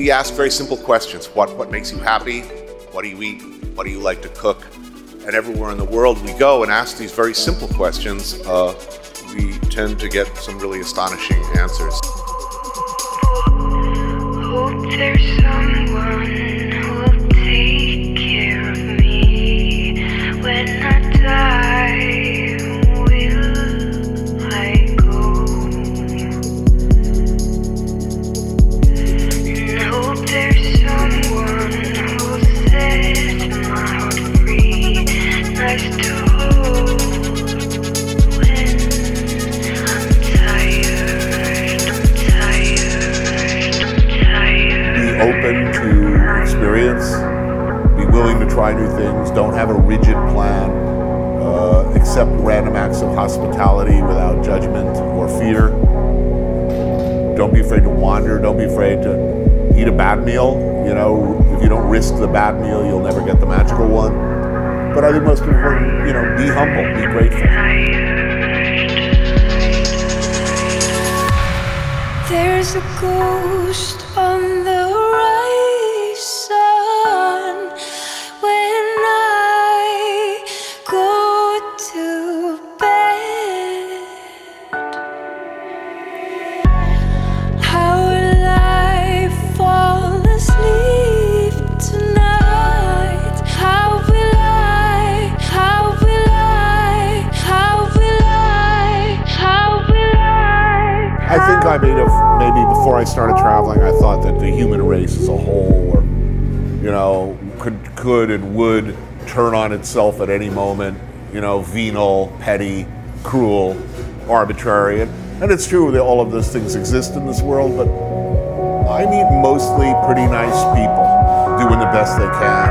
We ask very simple questions. What, what makes you happy? What do you eat? What do you like to cook? And everywhere in the world we go and ask these very simple questions, uh, we tend to get some really astonishing answers. Don't have a rigid plan, uh, accept random acts of hospitality without judgment or fear. Don't be afraid to wander, don't be afraid to eat a bad meal. You know, if you don't risk the bad meal, you'll never get the magical one. But I think most important, you know, be humble, be grateful. There's a ghost I made a maybe before I started traveling, I thought that the human race as a whole, or you know, could could and would turn on itself at any moment. You know, venal, petty, cruel, arbitrary, and, and it's true that all of those things exist in this world. But I meet mostly pretty nice people doing the best they can,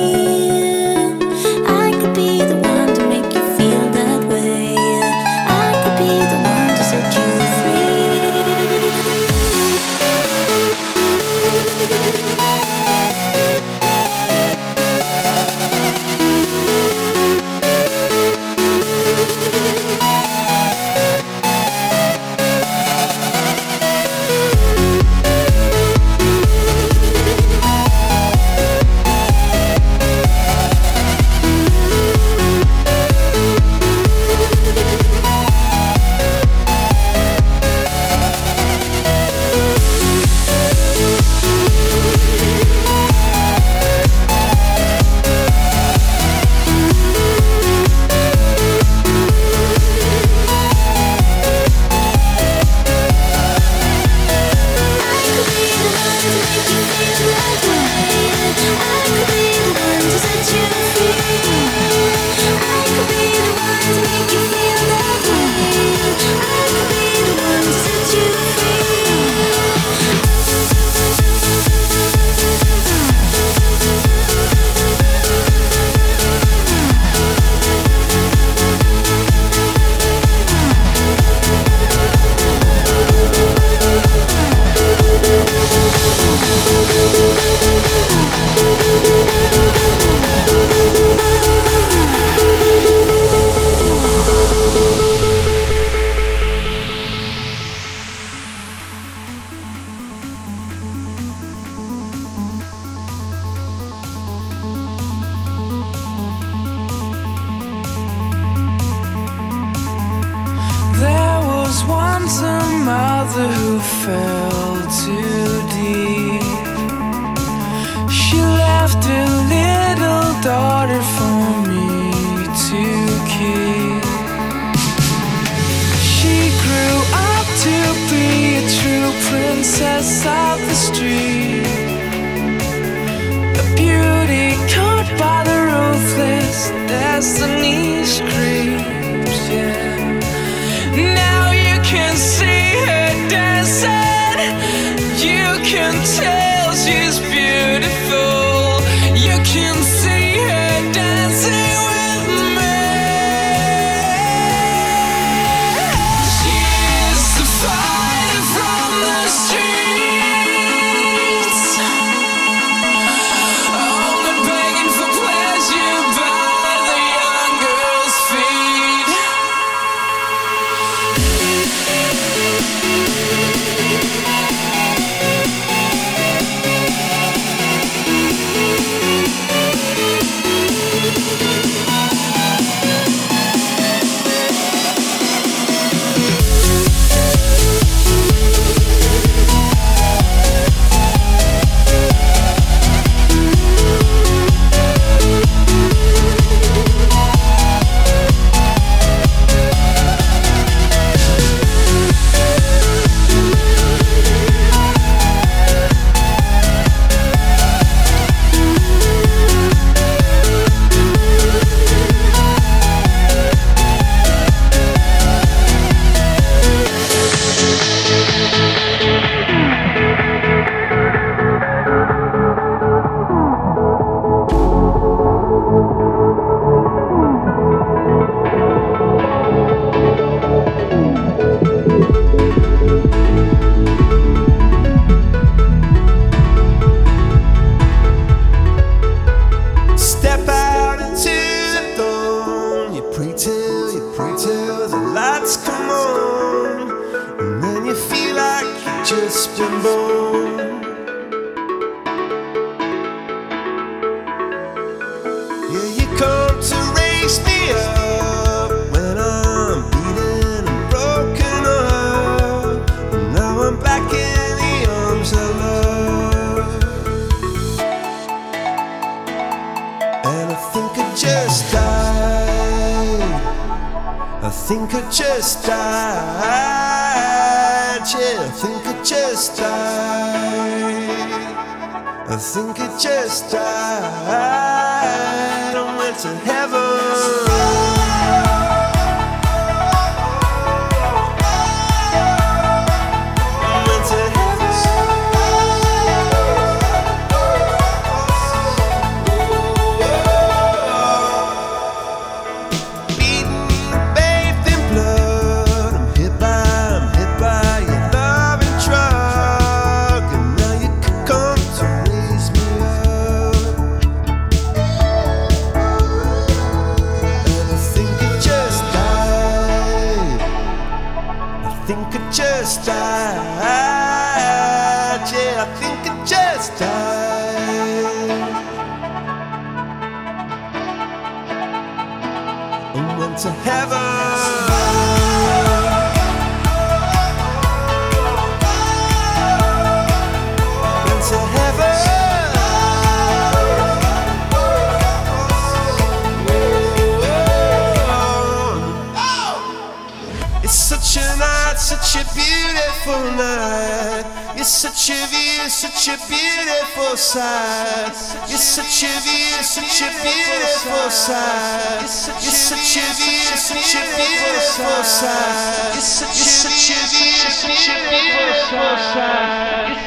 beautiful side. You're such a beautiful, such a beautiful side. You're such a beautiful, such a beautiful side. You're such a beautiful, such a beautiful side.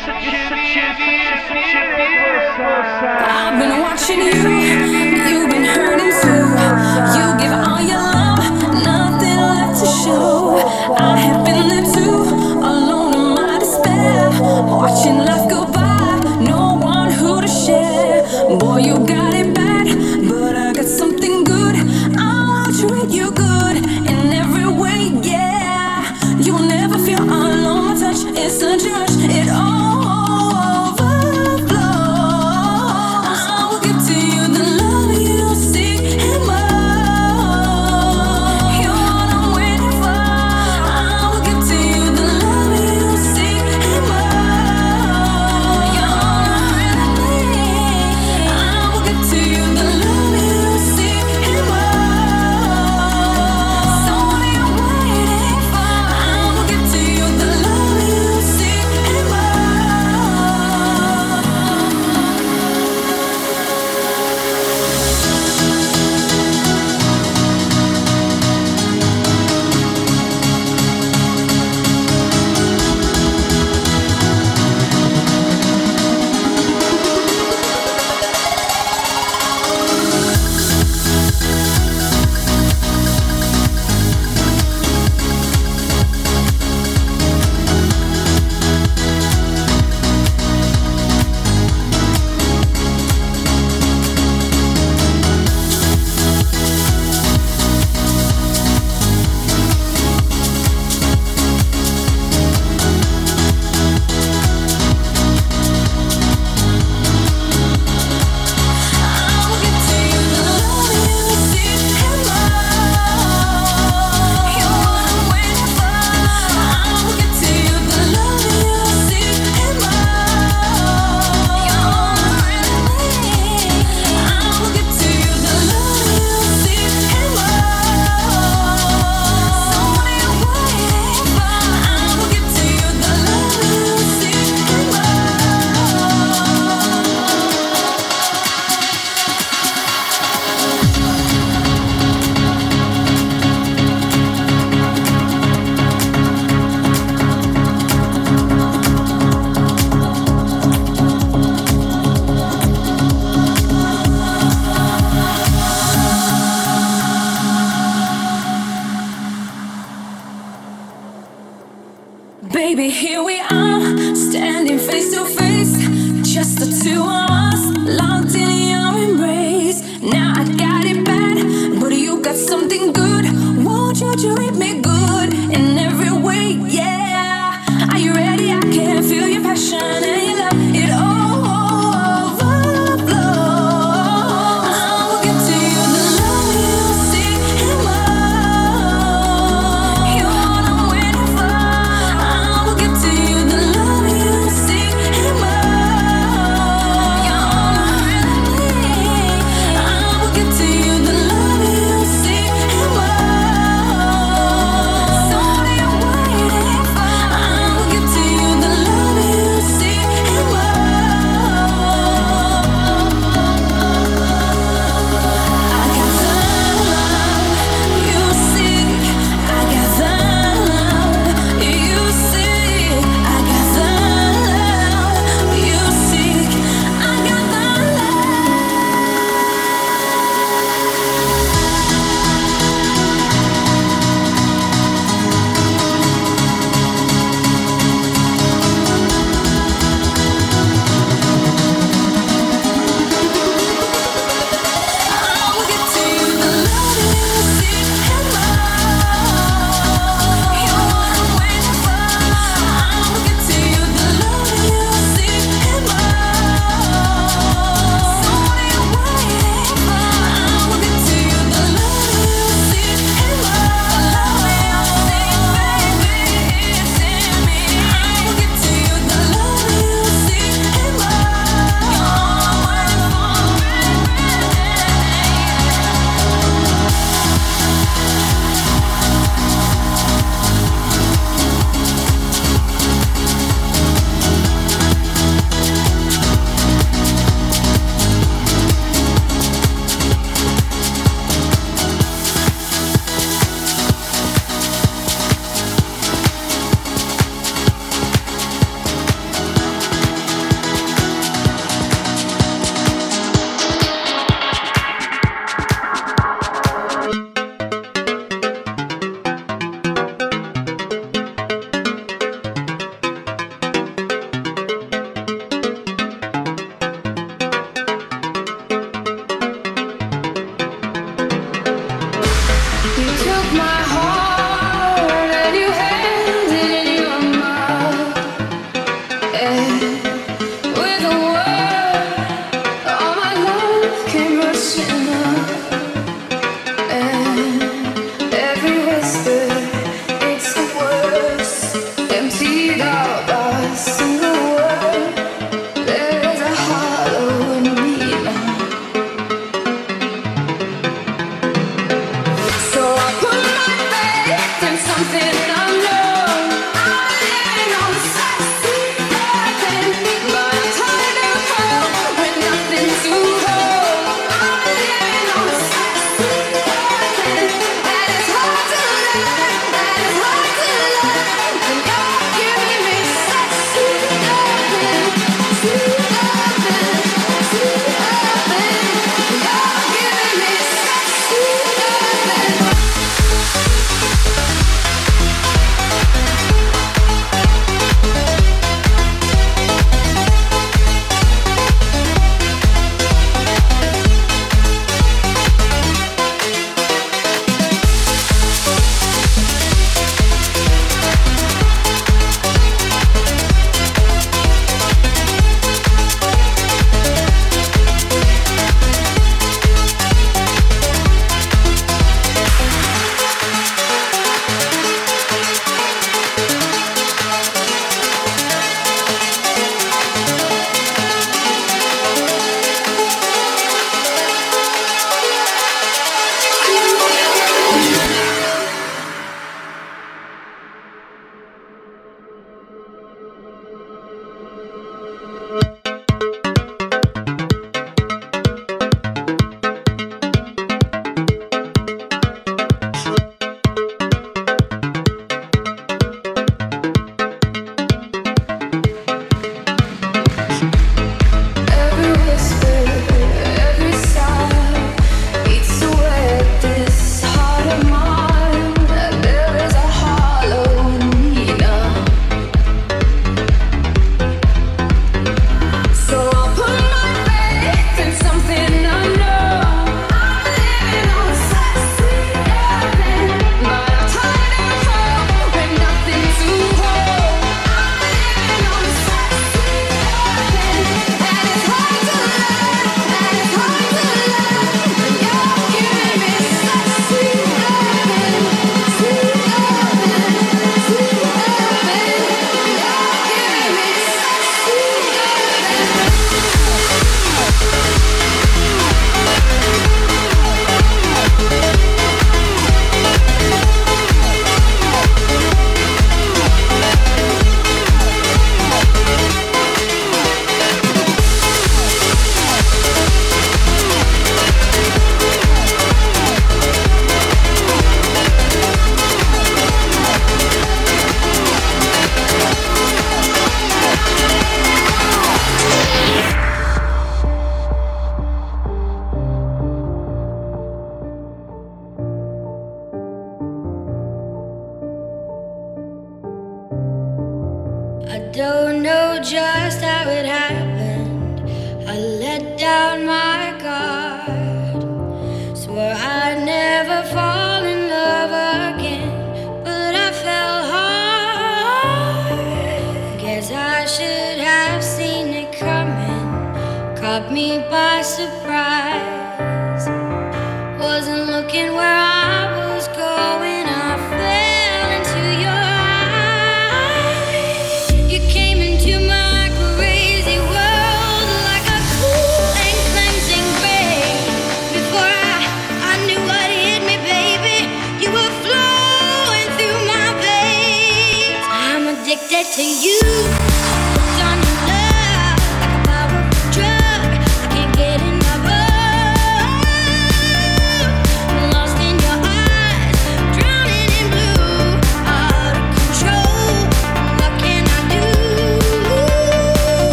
I've been watching you, you've been hurting too. You give all your love, nothing left to show. I have been there too, alone in my despair, watching love go.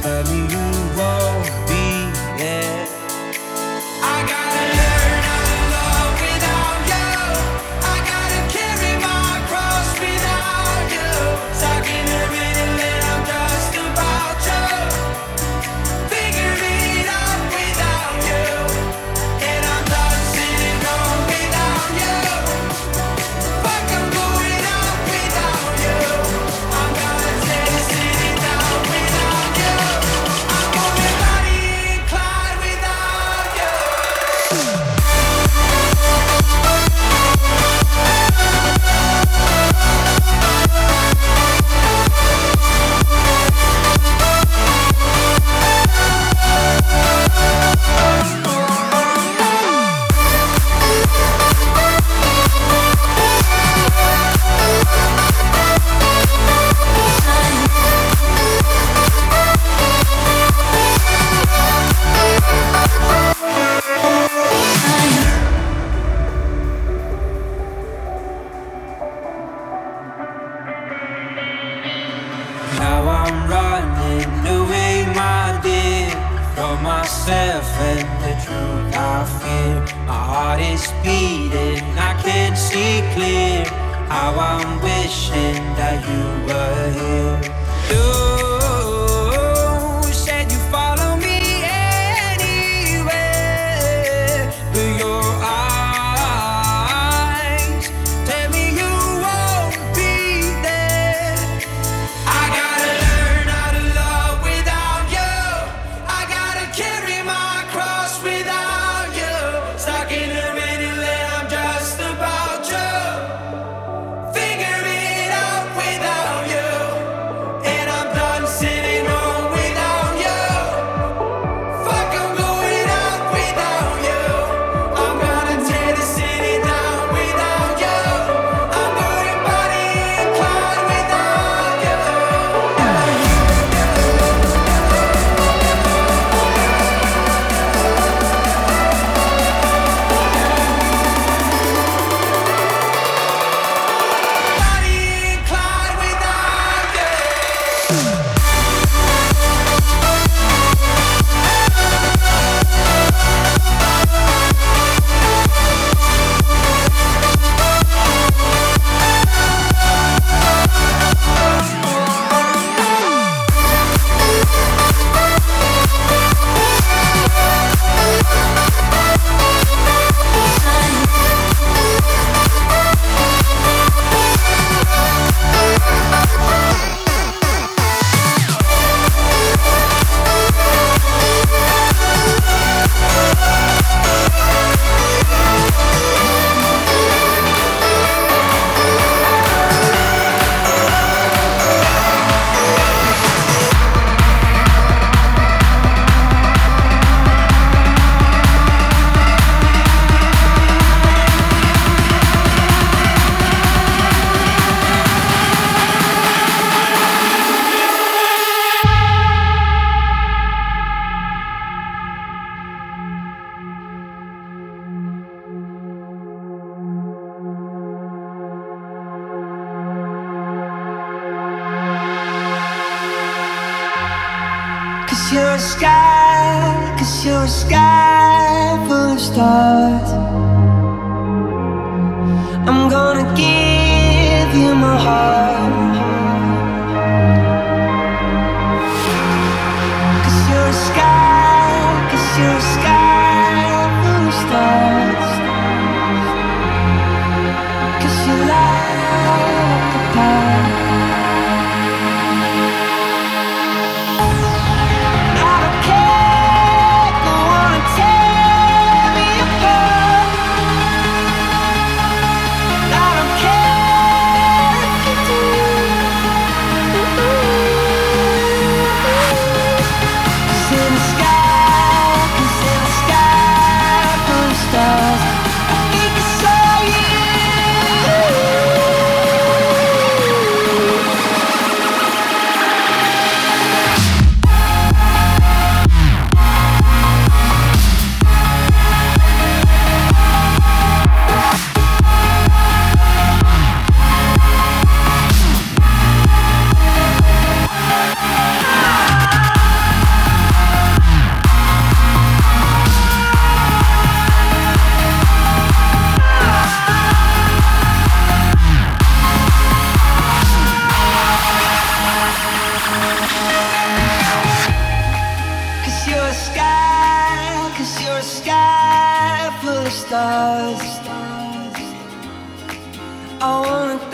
Tell you sky, cause you're a sky full of stars. a sky, cause you're a sky full of stars. I wanna